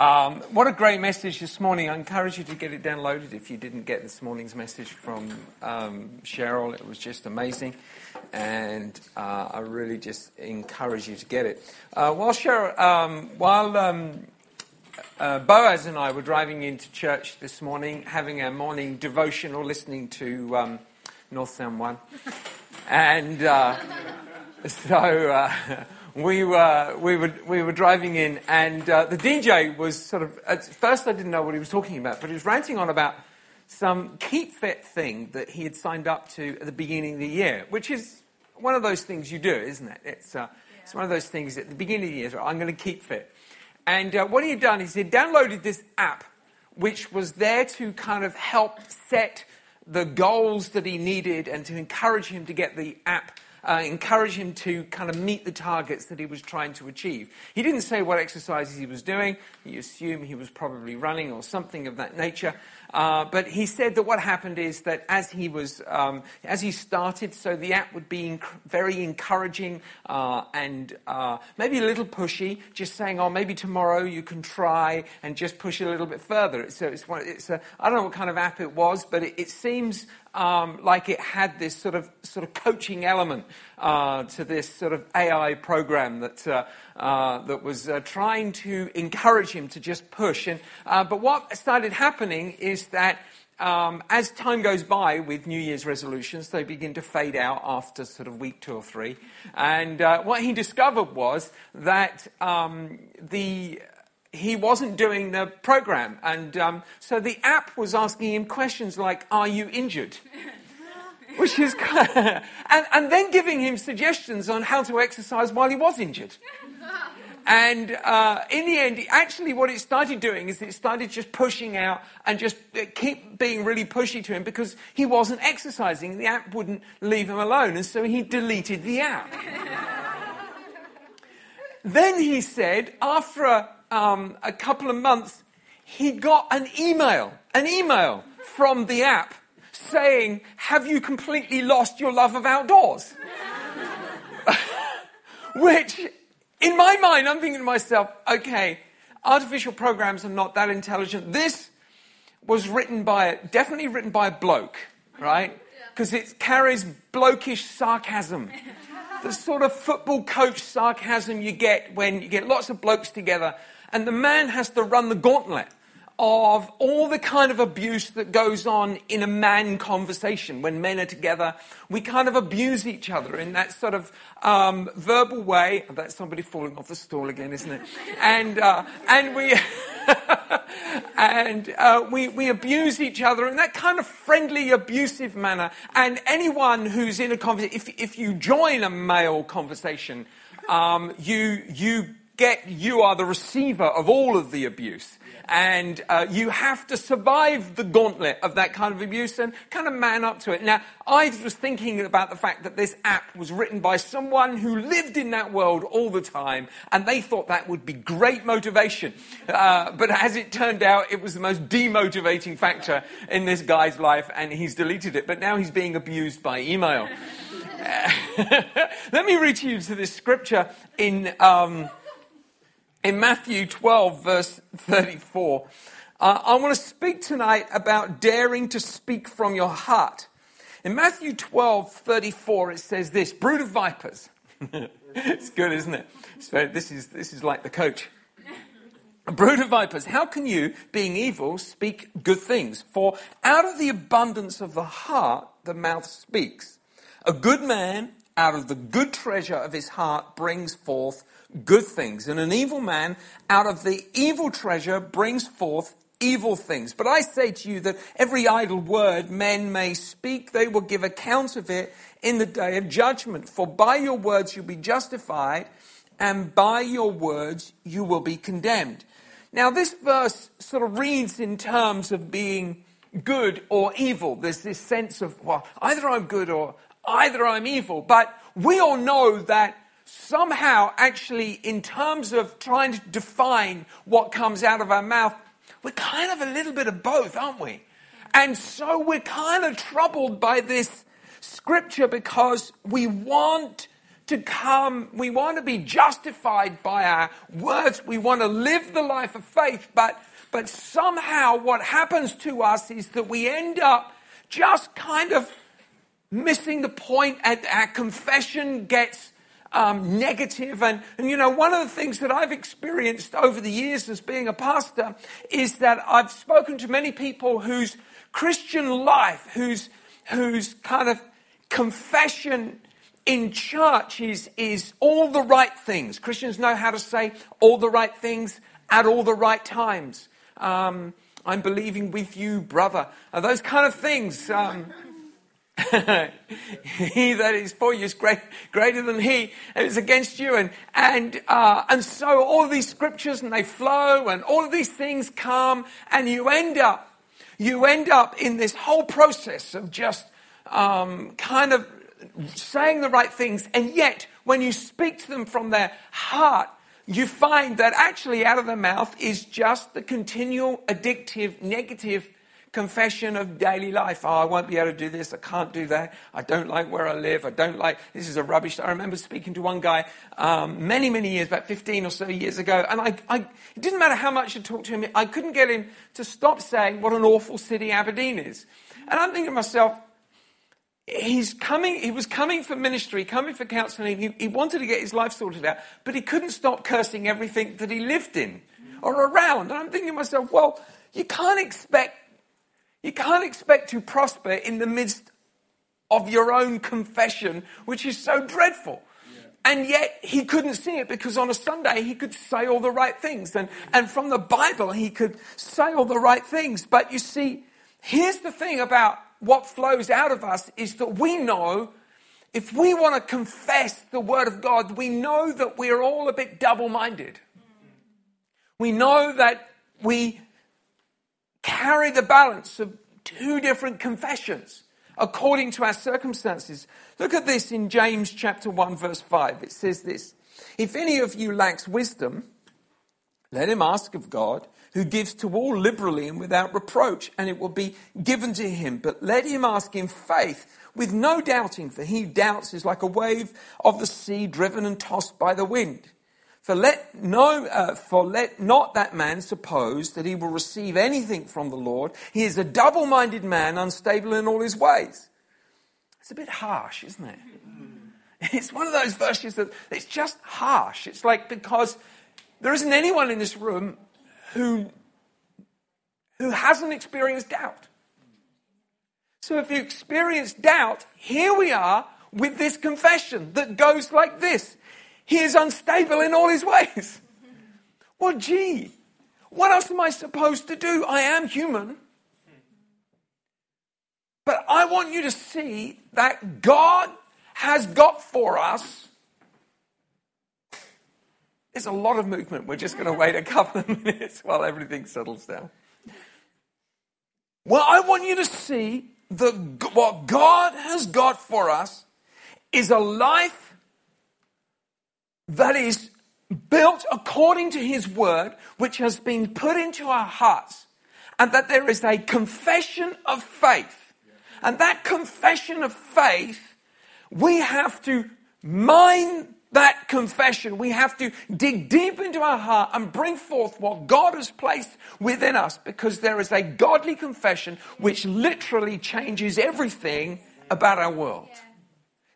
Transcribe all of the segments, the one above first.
Um, what a great message this morning. I encourage you to get it downloaded if you didn't get this morning's message from um, Cheryl. It was just amazing. And uh, I really just encourage you to get it. Uh, while Cheryl, um, while um, uh, Boaz and I were driving into church this morning, having our morning devotional, listening to um, Northsound 1. And uh, so uh, we were, we were, we were driving in, and uh, the DJ was sort of, at first I didn't know what he was talking about, but he was ranting on about some Keep Fit thing that he had signed up to at the beginning of the year, which is one of those things you do, isn't it? It's, uh, yeah. it's one of those things at the beginning of the year, I'm going to keep fit. And uh, what he had done is he had downloaded this app, which was there to kind of help set the goals that he needed and to encourage him to get the app uh, encourage him to kind of meet the targets that he was trying to achieve. He didn't say what exercises he was doing. You assume he was probably running or something of that nature. Uh, but he said that what happened is that as he was, um, as he started, so the app would be inc- very encouraging uh, and uh, maybe a little pushy, just saying, "Oh, maybe tomorrow you can try and just push it a little bit further." So it's, one, it's a, I don't know what kind of app it was, but it, it seems um, like it had this sort of sort of coaching element uh, to this sort of AI program that uh, uh, that was uh, trying to encourage him to just push. And uh, but what started happening is that. Um, as time goes by with New Year's resolutions, they begin to fade out after sort of week two or three. And uh, what he discovered was that um, the he wasn't doing the program. And um, so the app was asking him questions like, Are you injured? Which is and, and then giving him suggestions on how to exercise while he was injured. And uh, in the end, actually, what it started doing is it started just pushing out and just uh, keep being really pushy to him because he wasn't exercising. The app wouldn't leave him alone, and so he deleted the app. then he said, after a um, a couple of months, he got an email, an email from the app saying, Have you completely lost your love of outdoors? Which, in my mind, I'm thinking to myself, okay, artificial programs are not that intelligent. This was written by, definitely written by a bloke, right? Because it carries blokish sarcasm. The sort of football coach sarcasm you get when you get lots of blokes together and the man has to run the gauntlet of all the kind of abuse that goes on in a man conversation when men are together. We kind of abuse each other in that sort of um, verbal way. That's somebody falling off the stool again, isn't it? And uh, and we. and uh, we, we abuse each other in that kind of friendly, abusive manner. And anyone who's in a conversation, if, if you join a male conversation, um, you, you get you are the receiver of all of the abuse. And uh, you have to survive the gauntlet of that kind of abuse and kind of man up to it. Now, I was thinking about the fact that this app was written by someone who lived in that world all the time, and they thought that would be great motivation. Uh, but as it turned out, it was the most demotivating factor in this guy's life, and he's deleted it. But now he's being abused by email. Let me read to you to this scripture in. Um, in Matthew 12, verse 34, uh, I want to speak tonight about daring to speak from your heart. In Matthew 12, 34, it says this Brood of vipers. it's good, isn't it? So this, is, this is like the coach. A brood of vipers, how can you, being evil, speak good things? For out of the abundance of the heart, the mouth speaks. A good man, out of the good treasure of his heart, brings forth good things, and an evil man out of the evil treasure brings forth evil things. But I say to you that every idle word men may speak, they will give account of it in the day of judgment. For by your words you'll be justified, and by your words you will be condemned. Now, this verse sort of reads in terms of being good or evil. There's this sense of, well, either I'm good or either I'm evil. But we all know that somehow, actually, in terms of trying to define what comes out of our mouth, we're kind of a little bit of both, aren't we? And so we're kind of troubled by this scripture because we want to come, we want to be justified by our words, we want to live the life of faith, but, but somehow what happens to us is that we end up just kind of missing the point our confession gets um, negative. And, and, you know, one of the things that I've experienced over the years as being a pastor is that I've spoken to many people whose Christian life, whose, whose kind of confession in church is, is all the right things. Christians know how to say all the right things at all the right times. Um, I'm believing with you, brother. Uh, those kind of things. Um, he that is for you is great, greater than he that is against you. And, and, uh, and so all these scriptures and they flow and all of these things come and you end up, you end up in this whole process of just um, kind of saying the right things. And yet, when you speak to them from their heart, you find that actually out of their mouth is just the continual addictive, negative confession of daily life. Oh, I won't be able to do this. I can't do that. I don't like where I live. I don't like, this is a rubbish. I remember speaking to one guy um, many, many years, about 15 or so years ago, and I, I, it didn't matter how much I talked to him, I couldn't get him to stop saying what an awful city Aberdeen is. And I'm thinking to myself, he's coming, he was coming for ministry, coming for counseling. He, he wanted to get his life sorted out, but he couldn't stop cursing everything that he lived in or around. And I'm thinking to myself, well, you can't expect you can't expect to prosper in the midst of your own confession, which is so dreadful. And yet he couldn't see it because on a Sunday he could say all the right things. And, and from the Bible he could say all the right things. But you see, here's the thing about what flows out of us is that we know if we want to confess the Word of God, we know that we're all a bit double minded. Mm. We know that we carry the balance of two different confessions according to our circumstances. Look at this in James chapter 1 verse 5. It says this, if any of you lacks wisdom, let him ask of God, who gives to all liberally and without reproach, and it will be given to him. But let him ask in faith, with no doubting, for he doubts is like a wave of the sea driven and tossed by the wind. For let, no, uh, for let not that man suppose that he will receive anything from the Lord. He is a double minded man, unstable in all his ways. It's a bit harsh, isn't it? It's one of those verses that it's just harsh. It's like because there isn't anyone in this room who, who hasn't experienced doubt. So if you experience doubt, here we are with this confession that goes like this he is unstable in all his ways. Well, gee, what else am I supposed to do? I am human. But I want you to see that God has got for us. There's a lot of movement. We're just going to wait a couple of minutes while everything settles down. Well, I want you to see that what God has got for us is a life that is built according to his word, which has been put into our hearts, and that there is a confession of faith. And that confession of faith, we have to mine that confession. We have to dig deep into our heart and bring forth what God has placed within us because there is a godly confession which literally changes everything about our world.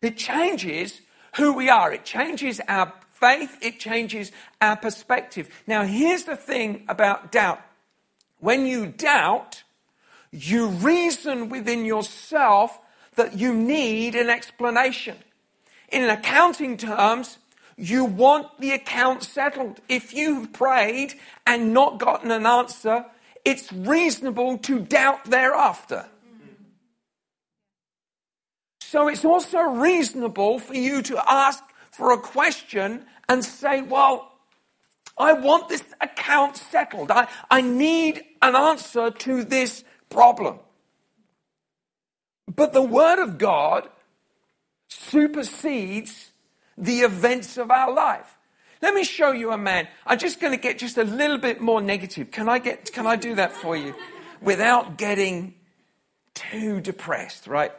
It changes who we are. It changes our faith, it changes our perspective. Now, here's the thing about doubt. When you doubt, you reason within yourself that you need an explanation. In accounting terms, you want the account settled. If you've prayed and not gotten an answer, it's reasonable to doubt thereafter. So it's also reasonable for you to ask for a question and say, well, I want this account settled. I, I need an answer to this problem. But the Word of God supersedes the events of our life. Let me show you a man. I'm just going to get just a little bit more negative. Can I get, can I do that for you without getting too depressed, right?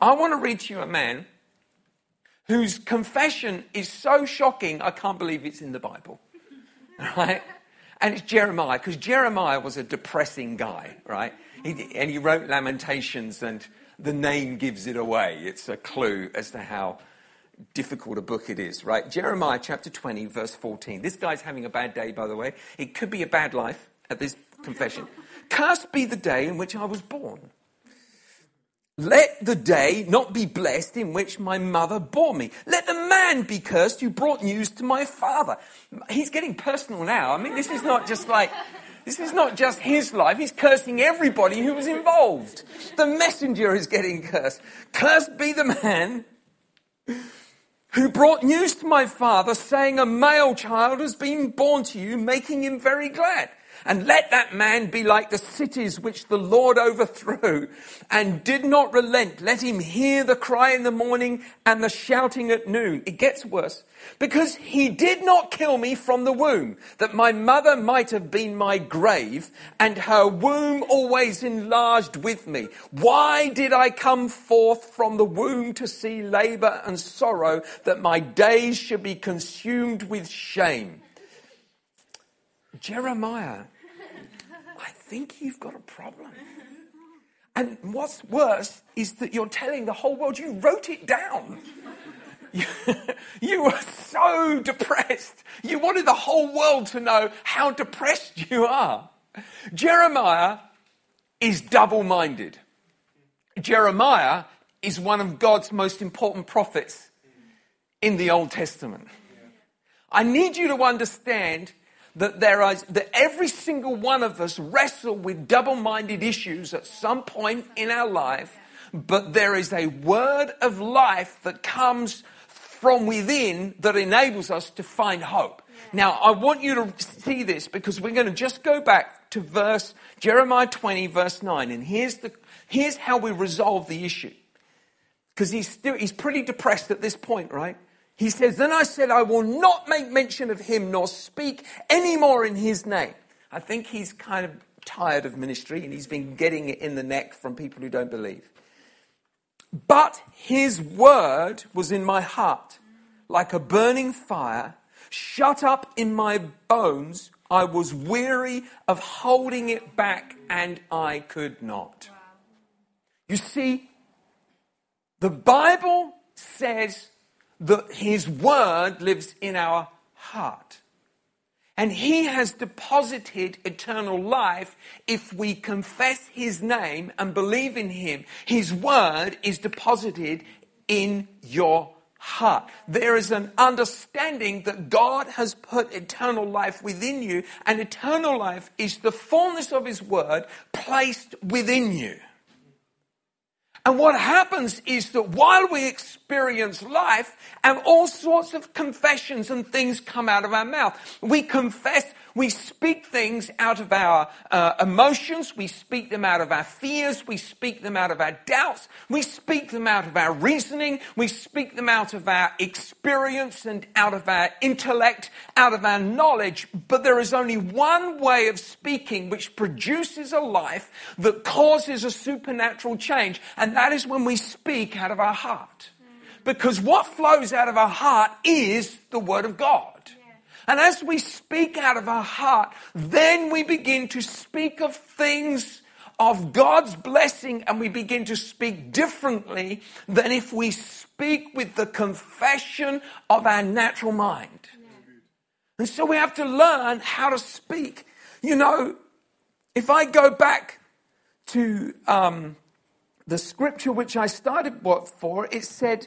I want to read to you a man whose confession is so shocking, I can't believe it's in the Bible, right? And it's Jeremiah, because Jeremiah was a depressing guy, right? He, and he wrote Lamentations, and the name gives it away. It's a clue as to how difficult a book it is, right? Jeremiah chapter 20, verse 14. This guy's having a bad day, by the way. It could be a bad life at this confession. Cursed be the day in which I was born. Let the day not be blessed in which my mother bore me. Let the man be cursed who brought news to my father. He's getting personal now. I mean, this is not just like, this is not just his life. He's cursing everybody who was involved. The messenger is getting cursed. Cursed be the man who brought news to my father saying a male child has been born to you, making him very glad. And let that man be like the cities which the Lord overthrew and did not relent. Let him hear the cry in the morning and the shouting at noon. It gets worse. Because he did not kill me from the womb, that my mother might have been my grave, and her womb always enlarged with me. Why did I come forth from the womb to see labor and sorrow, that my days should be consumed with shame? Jeremiah, I think you've got a problem. And what's worse is that you're telling the whole world you wrote it down. You, were so depressed. You wanted the whole world to know how depressed you are. Jeremiah is double minded. Jeremiah is one of God's most important prophets in the Old Testament. I need you to understand that there is that every single one of us wrestle with double-minded issues at some point in our life, but there is a word of life that comes from within that enables us to find hope. Now, I want you to see this because we're going to just go back to verse Jeremiah 20 verse 9 and here's the here's how we resolve the issue. Because he's still he's pretty depressed at this point, right? He says, Then I said, I will not make mention of him nor speak any more in his name. I think he's kind of tired of ministry and he's been getting it in the neck from people who don't believe. But his word was in my heart like a burning fire, shut up in my bones. I was weary of holding it back and I could not. You see, the Bible says that His Word lives in our heart. And He has deposited eternal life if we confess His name and believe in Him. His Word is deposited in your heart. There is an understanding that God has put eternal life within you, and eternal life is the fullness of His Word placed within you. And what happens is that while we experience life and all sorts of confessions and things come out of our mouth, we confess we speak things out of our uh, emotions. We speak them out of our fears. We speak them out of our doubts. We speak them out of our reasoning. We speak them out of our experience and out of our intellect, out of our knowledge. But there is only one way of speaking which produces a life that causes a supernatural change. And that is when we speak out of our heart. Because what flows out of our heart is the Word of God. And as we speak out of our heart, then we begin to speak of things of God's blessing and we begin to speak differently than if we speak with the confession of our natural mind. And so we have to learn how to speak. You know, if I go back to um, the scripture which I started for, it said,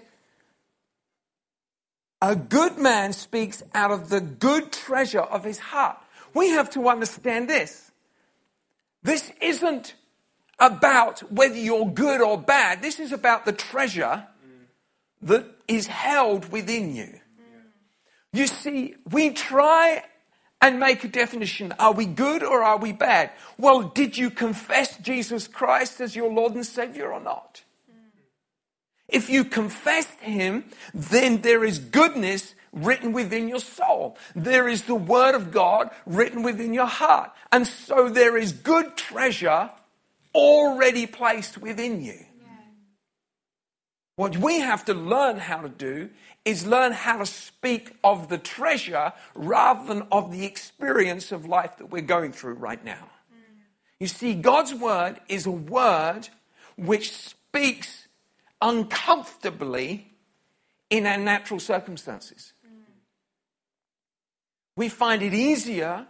a good man speaks out of the good treasure of his heart. We have to understand this. This isn't about whether you're good or bad. This is about the treasure that is held within you. You see, we try and make a definition. Are we good or are we bad? Well, did you confess Jesus Christ as your Lord and Savior or not? If you confess Him, then there is goodness written within your soul. There is the Word of God written within your heart. And so there is good treasure already placed within you. What we have to learn how to do is learn how to speak of the treasure rather than of the experience of life that we're going through right now. You see, God's word is a word which speaks uncomfortably in our natural circumstances. We find it easier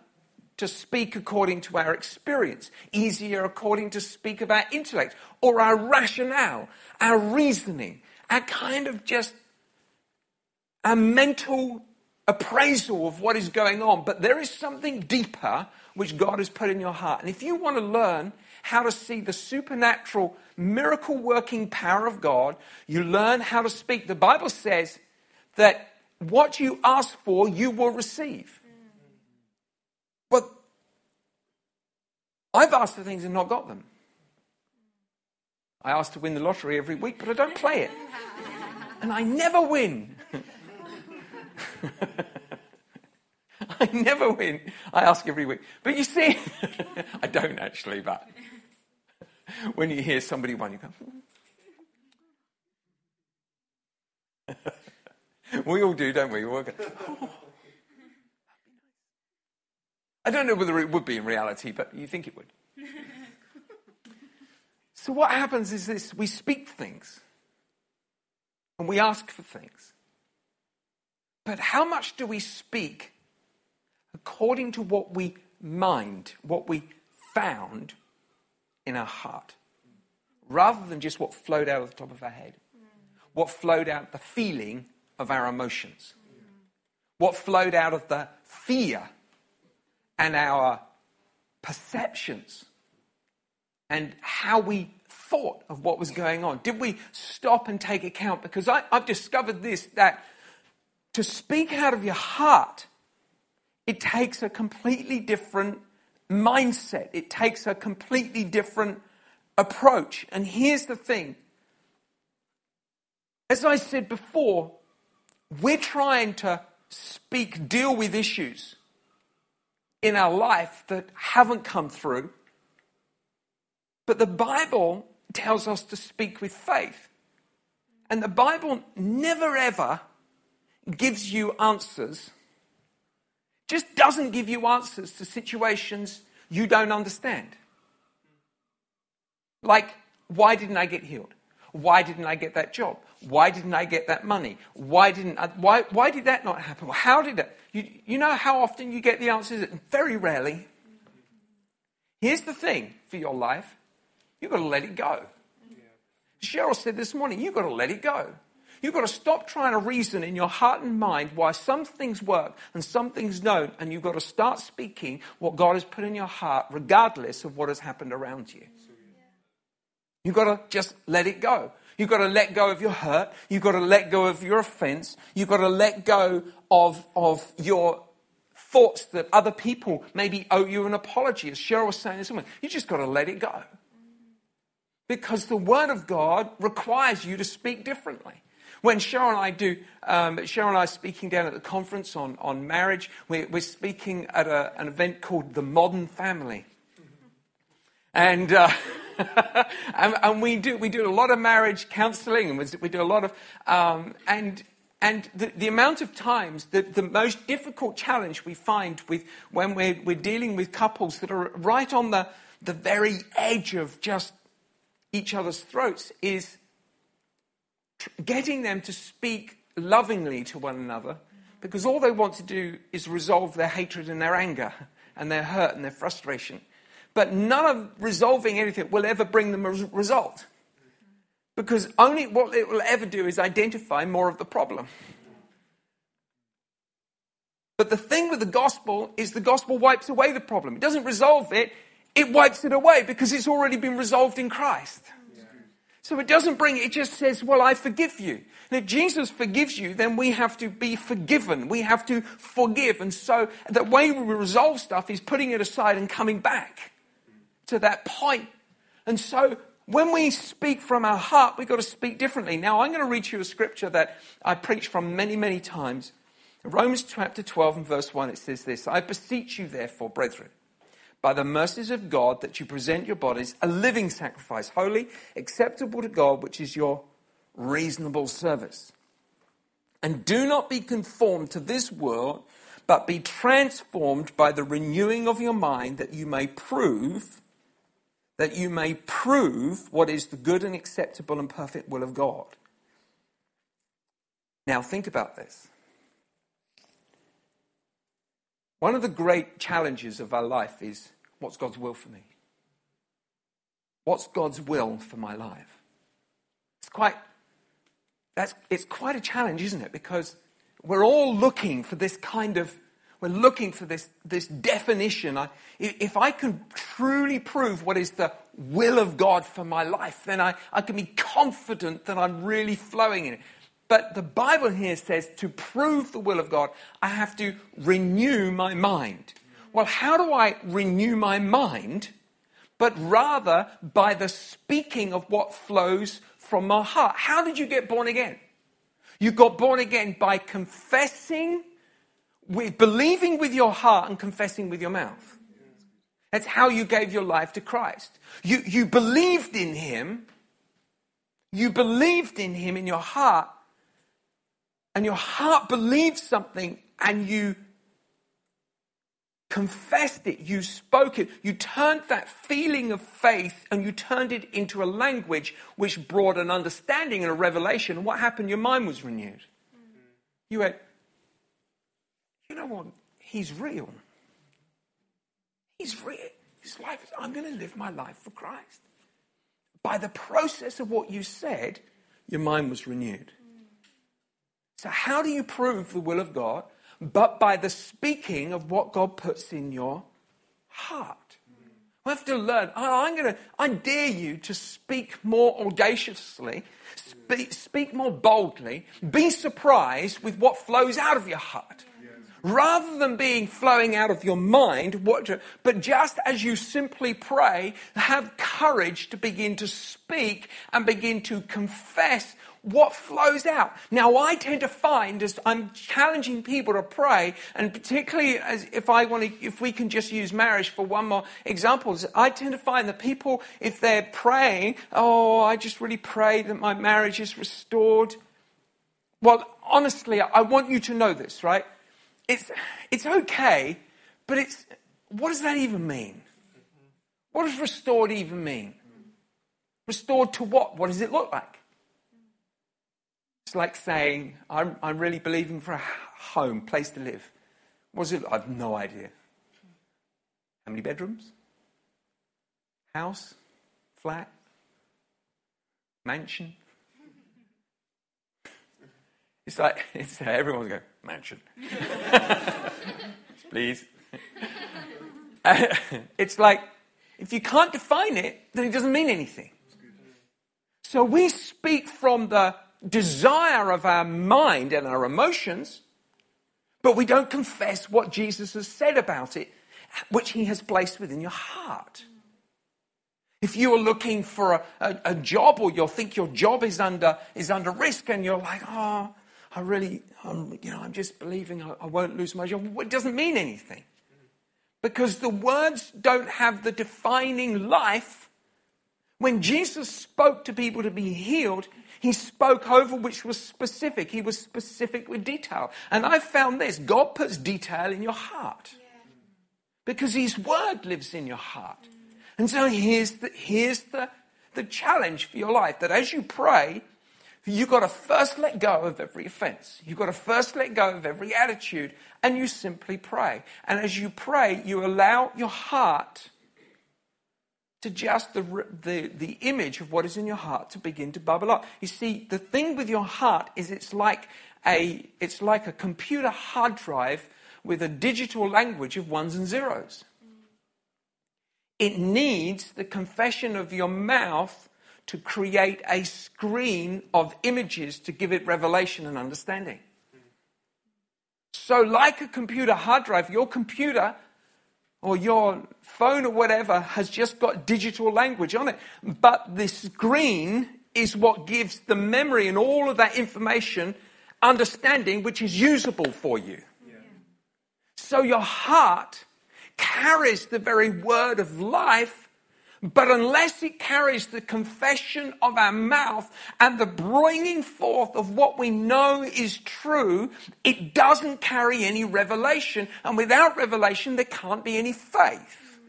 to speak according to our experience, easier according to speak of our intellect or our rationale, our reasoning, our kind of just a mental appraisal of what is going on. But there is something deeper which God has put in your heart. And if you want to learn how to see the supernatural, miracle working power of God, you learn how to speak. The Bible says that what you ask for, you will receive. But I've asked for things and not got them. I ask to win the lottery every week, but I don't play it. And I never win. I never win. I ask every week. But you see, I don't actually, but when you hear somebody won, you go, hmm. we all do, don't we? oh. I don't know whether it would be in reality, but you think it would. so what happens is this we speak things and we ask for things. But how much do we speak according to what we mind, what we found in our heart, rather than just what flowed out of the top of our head? What flowed out the feeling of our emotions? What flowed out of the fear and our perceptions and how we thought of what was going on? Did we stop and take account? Because I, have discovered this that to speak out of your heart, it takes a completely different mindset. It takes a completely different approach. And here's the thing as I said before, we're trying to speak, deal with issues in our life that haven't come through. But the Bible tells us to speak with faith. And the Bible never ever gives you answers, just doesn't give you answers to situations you don't understand. Like, why didn't I get healed? Why didn't I get that job? Why didn't I get that money? Why didn't I, why, why did that not happen? How did it? You, you know how often you get the answers? Very rarely. Here's the thing for your life you've got to let it go. Cheryl said this morning, you've got to let it go. You've got to stop trying to reason in your heart and mind why some things work and some things don't, and you've got to start speaking what God has put in your heart, regardless of what has happened around you. You've got to just let it go. You've got to let go of your hurt. You've got to let go of your offense. You've got to let go of, of your thoughts that other people maybe owe you an apology. As Cheryl was saying this morning, you just got to let it go. Because the Word of God requires you to speak differently. When Cheryl and I do, um, Cheryl and I are speaking down at the conference on, on marriage, we're, we're speaking at a, an event called The Modern Family. And, uh, and, and, we, do, we do a lot of marriage counseling and we do a lot of, um, and, and the, the, amount of times, that the most difficult challenge we find with when we're, we're dealing with couples that are right on the, the very edge of just each other's throats is getting them to speak lovingly to one another because all they want to do is resolve their hatred and their anger and their hurt and their frustration. But none of resolving anything will ever bring them a result. Because only what it will ever do is identify more of the problem. But the thing with the gospel is the gospel wipes away the problem. It doesn't resolve it, it wipes it away because it's already been resolved in Christ. So it doesn't bring, it just says, well, I forgive you. And if Jesus forgives you, then we have to be forgiven. We have to forgive. And so the way we resolve stuff is putting it aside and coming back to that point. And so when we speak from our heart, we've got to speak differently. Now, I'm going to read you a scripture that I preach from many, many times. Romans chapter 12 and verse 1, it says this I beseech you, therefore, brethren, by the mercies of God, that you present your bodies a living sacrifice, holy, acceptable to God, which is your reasonable service. And do not be conformed to this world, but be transformed by the renewing of your mind, that you may prove that you may prove what is the good and acceptable and perfect will of God. Now, think about this. One of the great challenges of our life is what's God's will for me? What's God's will for my life? It's quite, that's, it's quite a challenge, isn't it? Because we're all looking for this kind of we're looking for this, this definition. I, if I can truly prove what is the will of God for my life, then I, I can be confident that I'm really flowing in it. But the Bible here says to prove the will of God, I have to renew my mind. Well, how do I renew my mind? But rather by the speaking of what flows from my heart. How did you get born again? You got born again by confessing with believing with your heart and confessing with your mouth. That's how you gave your life to Christ. You, you believed in Him. You believed in Him in your heart. And your heart believed something and you confessed it. You spoke it. You turned that feeling of faith and you turned it into a language which brought an understanding and a revelation. And what happened? Your mind was renewed. Mm-hmm. You went, you know what? He's real. He's real. His life is, I'm going to live my life for Christ. By the process of what you said, your mind was renewed. So, how do you prove the will of God? But by the speaking of what God puts in your heart. We have to learn. I'm going to, I dare you to speak more audaciously, speak, speak more boldly, be surprised with what flows out of your heart rather than being flowing out of your mind, what, but just as you simply pray, have courage to begin to speak and begin to confess what flows out. Now, I tend to find as I'm challenging people to pray, and particularly as if I want to, if we can just use marriage for one more example, I tend to find that people, if they're praying, oh, I just really pray that my marriage is restored. Well, honestly, I want you to know this, right? it's, it's okay, but it's, what does that even mean? What does restored even mean? Restored to what? What does it look like? It's like saying, I'm, I'm really believing for a home, place to live. Does it I have no idea. How many bedrooms? House? Flat? Mansion? It's like, it's, everyone's going, mansion. Please. it's like, if you can't define it, then it doesn't mean anything. So we speak from the desire of our mind and our emotions, but we don't confess what Jesus has said about it, which he has placed within your heart. If you are looking for a, a, a job or you think your job is under, is under risk and you're like, oh, I really, I'm, you know, I'm just believing I, I won't lose my job. It doesn't mean anything. Because the words don't have the defining life. When Jesus spoke to people to be healed, he spoke over which was specific. He was specific with detail. And I found this God puts detail in your heart because his word lives in your heart. And so here's the, here's the, the challenge for your life that as you pray, You've got to first let go of every offense. You've got to first let go of every attitude, and you simply pray. And as you pray, you allow your heart to just the, the, the image of what is in your heart to begin to bubble up. You see, the thing with your heart is it's like a, it's like a computer hard drive with a digital language of ones and zeros. It needs the confession of your mouth to create a screen of images to give it revelation and understanding. So, like a computer hard drive, your computer or your phone or whatever has just got digital language on it. But the screen is what gives the memory and all of that information understanding which is usable for you. Yeah. So your heart carries the very word of life, but unless it carries the confession of our mouth and the bringing forth of what we know is true, it doesn't carry any revelation. And without revelation, there can't be any faith.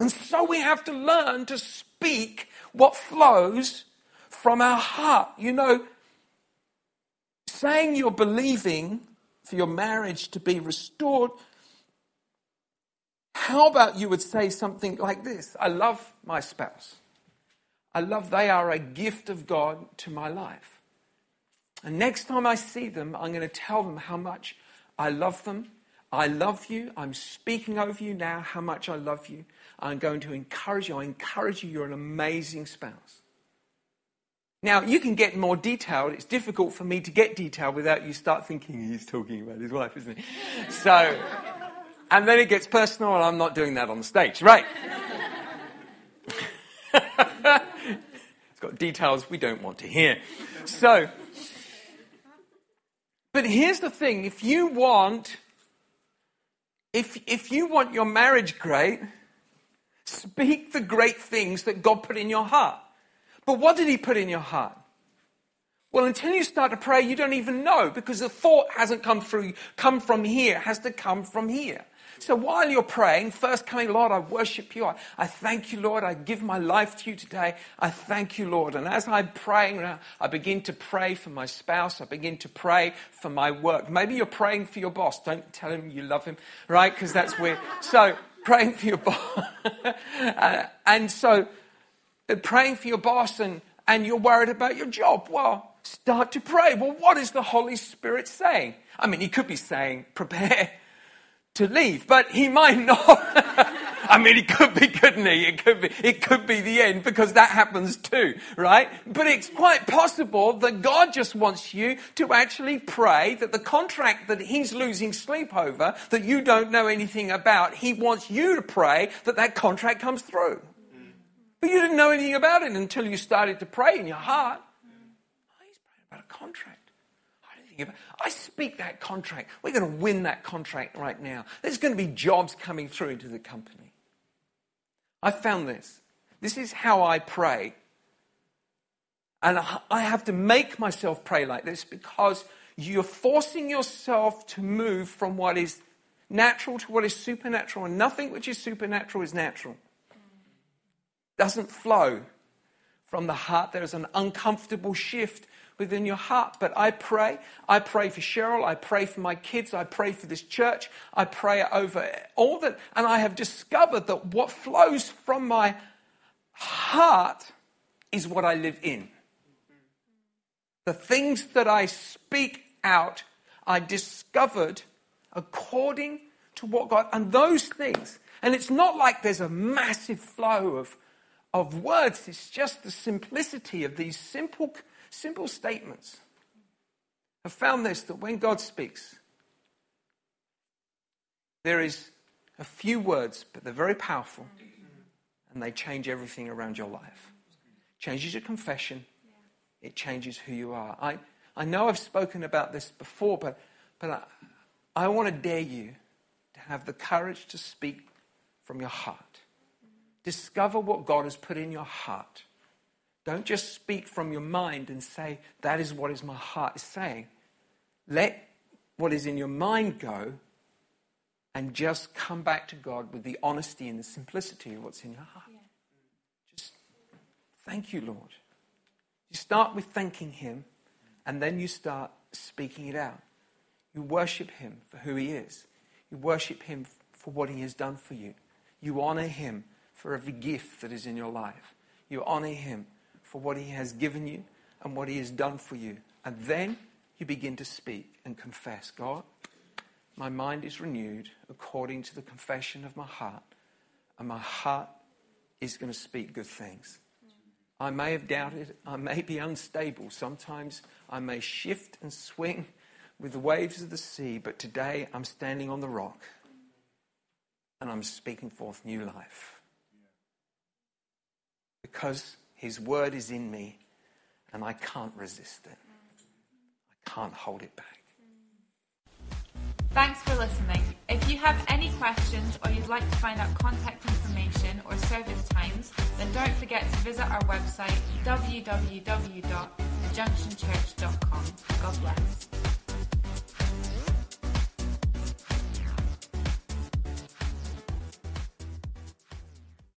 And so we have to learn to speak what flows from our heart. You know, saying you're believing for your marriage to be restored, how about you would say something like this I love my spouse. I love they are a gift of God to my life. And next time I see them, I'm going to tell them how much I love them. I love you. I'm speaking over you now how much I love you. I'm going to encourage you. I encourage you. You're an amazing spouse. Now, you can get more detailed. It's difficult for me to get detailed without you start thinking he's talking about his wife, isn't he? So, and then it gets personal, and I'm not doing that on the stage. Right. it's got details we don't want to hear. So, but here's the thing if you want, if, if you want your marriage great, speak the great things that God put in your heart. But what did he put in your heart? Well, until you start to pray, you don't even know because the thought hasn't come through, come from here, has to come from here. So while you're praying, first coming, Lord, I worship you. I, I, thank you, Lord. I give my life to you today. I thank you, Lord. And as I'm praying I begin to pray for my spouse. I begin to pray for my work. Maybe you're praying for your boss. Don't tell him you love him, right? Because that's weird. So praying for your boss. uh, and so praying for your boss and, and you're worried about your job. Well, start to pray. Well, what is the Holy Spirit saying? I mean, he could be saying, prepare to leave, but he might not. I mean, it could be, couldn't he? It could be, it could be the end because that happens too, right? But it's quite possible that God just wants you to actually pray that the contract that he's losing sleep over, that you don't know anything about, he wants you to pray that that contract comes through. But you didn't know anything about it until you started to pray in your heart. Oh, he's praying about a contract. I speak that contract. We're going to win that contract right now. There's going to be jobs coming through into the company. I found this. This is how I pray. And I have to make myself pray like this because you're forcing yourself to move from what is natural to what is supernatural, and nothing which is supernatural is natural doesn't flow from the heart. There is an uncomfortable shift within your heart. But I pray. I pray for Cheryl. I pray for my kids. I pray for this church. I pray over all that. And I have discovered that what flows from my heart is what I live in. The things that I speak out, I discovered according to what God, and those things. And it's not like there's a massive flow of of words. It's just the simplicity of these simple, simple statements. I've found this that when God speaks, there is a few words, but they're very powerful, and they change everything around your life. Changes your confession, it changes who you are. I, I know I've spoken about this before, but, but I, I want to dare you to have the courage to speak from your heart. Discover what God has put in your heart. Don't just speak from your mind and say, that is what is my heart is saying. Let what is in your mind go and just come back to God with the honesty and the simplicity of what's in your heart. Yeah. Just thank you, Lord. You start with thanking Him and then you start speaking it out. You worship Him for who He is, you worship Him for what He has done for you, you honor Him for every gift that is in your life. You honor Him for what He has given you and what He has done for you. And then you begin to speak and confess God, my mind is renewed according to the confession of my heart, and my heart is going to speak good things. I may have doubted. I may be unstable. Sometimes I may shift and swing with the waves of the sea, but today I'm standing on the rock and I'm speaking forth new life. Because His word is in me and I can't resist it, I can't hold it back. Thanks for listening. If you have any questions or you'd like to find out contact information or service times, then don't forget to visit our website www.thejunctionchurch.com. God bless.